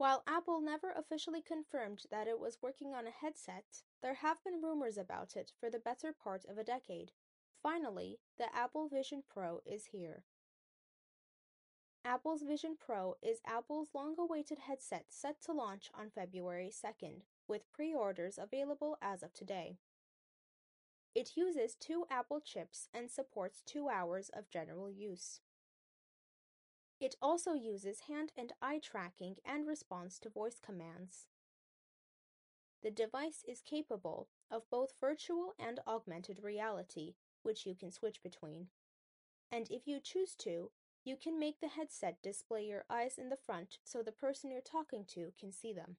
While Apple never officially confirmed that it was working on a headset, there have been rumors about it for the better part of a decade. Finally, the Apple Vision Pro is here. Apple's Vision Pro is Apple's long-awaited headset set to launch on February 2nd, with pre-orders available as of today. It uses two Apple chips and supports two hours of general use. It also uses hand and eye tracking and responds to voice commands. The device is capable of both virtual and augmented reality, which you can switch between. And if you choose to, you can make the headset display your eyes in the front so the person you're talking to can see them.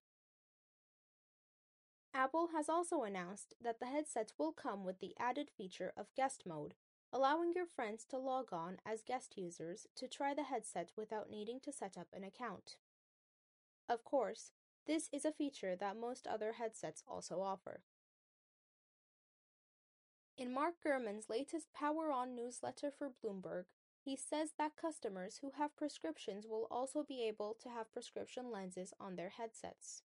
Apple has also announced that the headsets will come with the added feature of guest mode, allowing your friends to log on as guest users to try the headset without needing to set up an account. Of course, this is a feature that most other headsets also offer. In Mark Gurman's latest Power On newsletter for Bloomberg, he says that customers who have prescriptions will also be able to have prescription lenses on their headsets.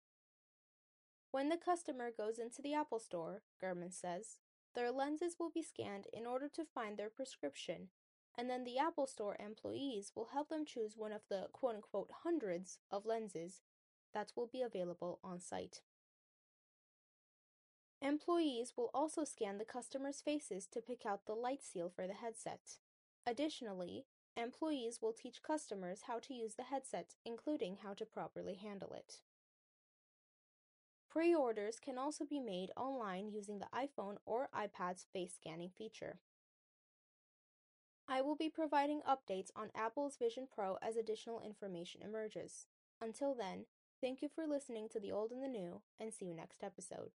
When the customer goes into the Apple Store, Gurman says, their lenses will be scanned in order to find their prescription, and then the Apple Store employees will help them choose one of the quote unquote hundreds of lenses that will be available on site. Employees will also scan the customers' faces to pick out the light seal for the headset. Additionally, employees will teach customers how to use the headset, including how to properly handle it. Pre-orders can also be made online using the iPhone or iPad's face scanning feature. I will be providing updates on Apple's Vision Pro as additional information emerges. Until then, thank you for listening to The Old and the New, and see you next episode.